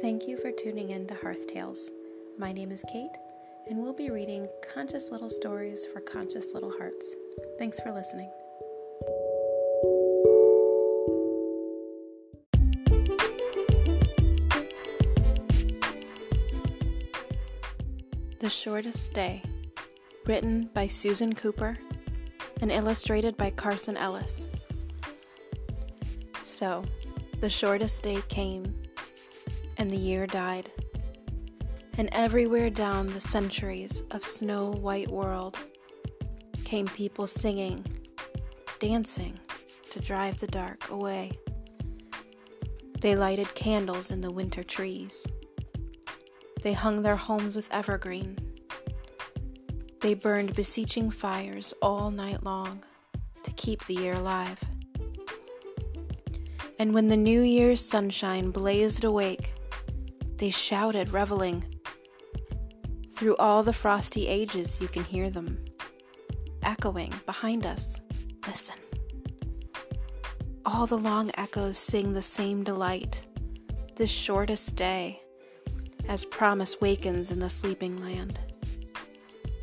Thank you for tuning in to Hearth Tales. My name is Kate, and we'll be reading conscious little stories for conscious little hearts. Thanks for listening. The Shortest Day, written by Susan Cooper and illustrated by Carson Ellis. So, the shortest day came and the year died. And everywhere down the centuries of snow white world came people singing, dancing to drive the dark away. They lighted candles in the winter trees. They hung their homes with evergreen. They burned beseeching fires all night long to keep the year alive. And when the New Year's sunshine blazed awake, they shouted, reveling. Through all the frosty ages, you can hear them echoing behind us. Listen. All the long echoes sing the same delight, this shortest day, as promise wakens in the sleeping land.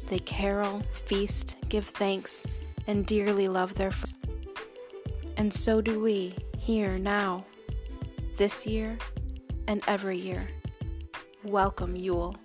They carol, feast, give thanks, and dearly love their friends. And so do we, here now, this year and every year. Welcome, Yule.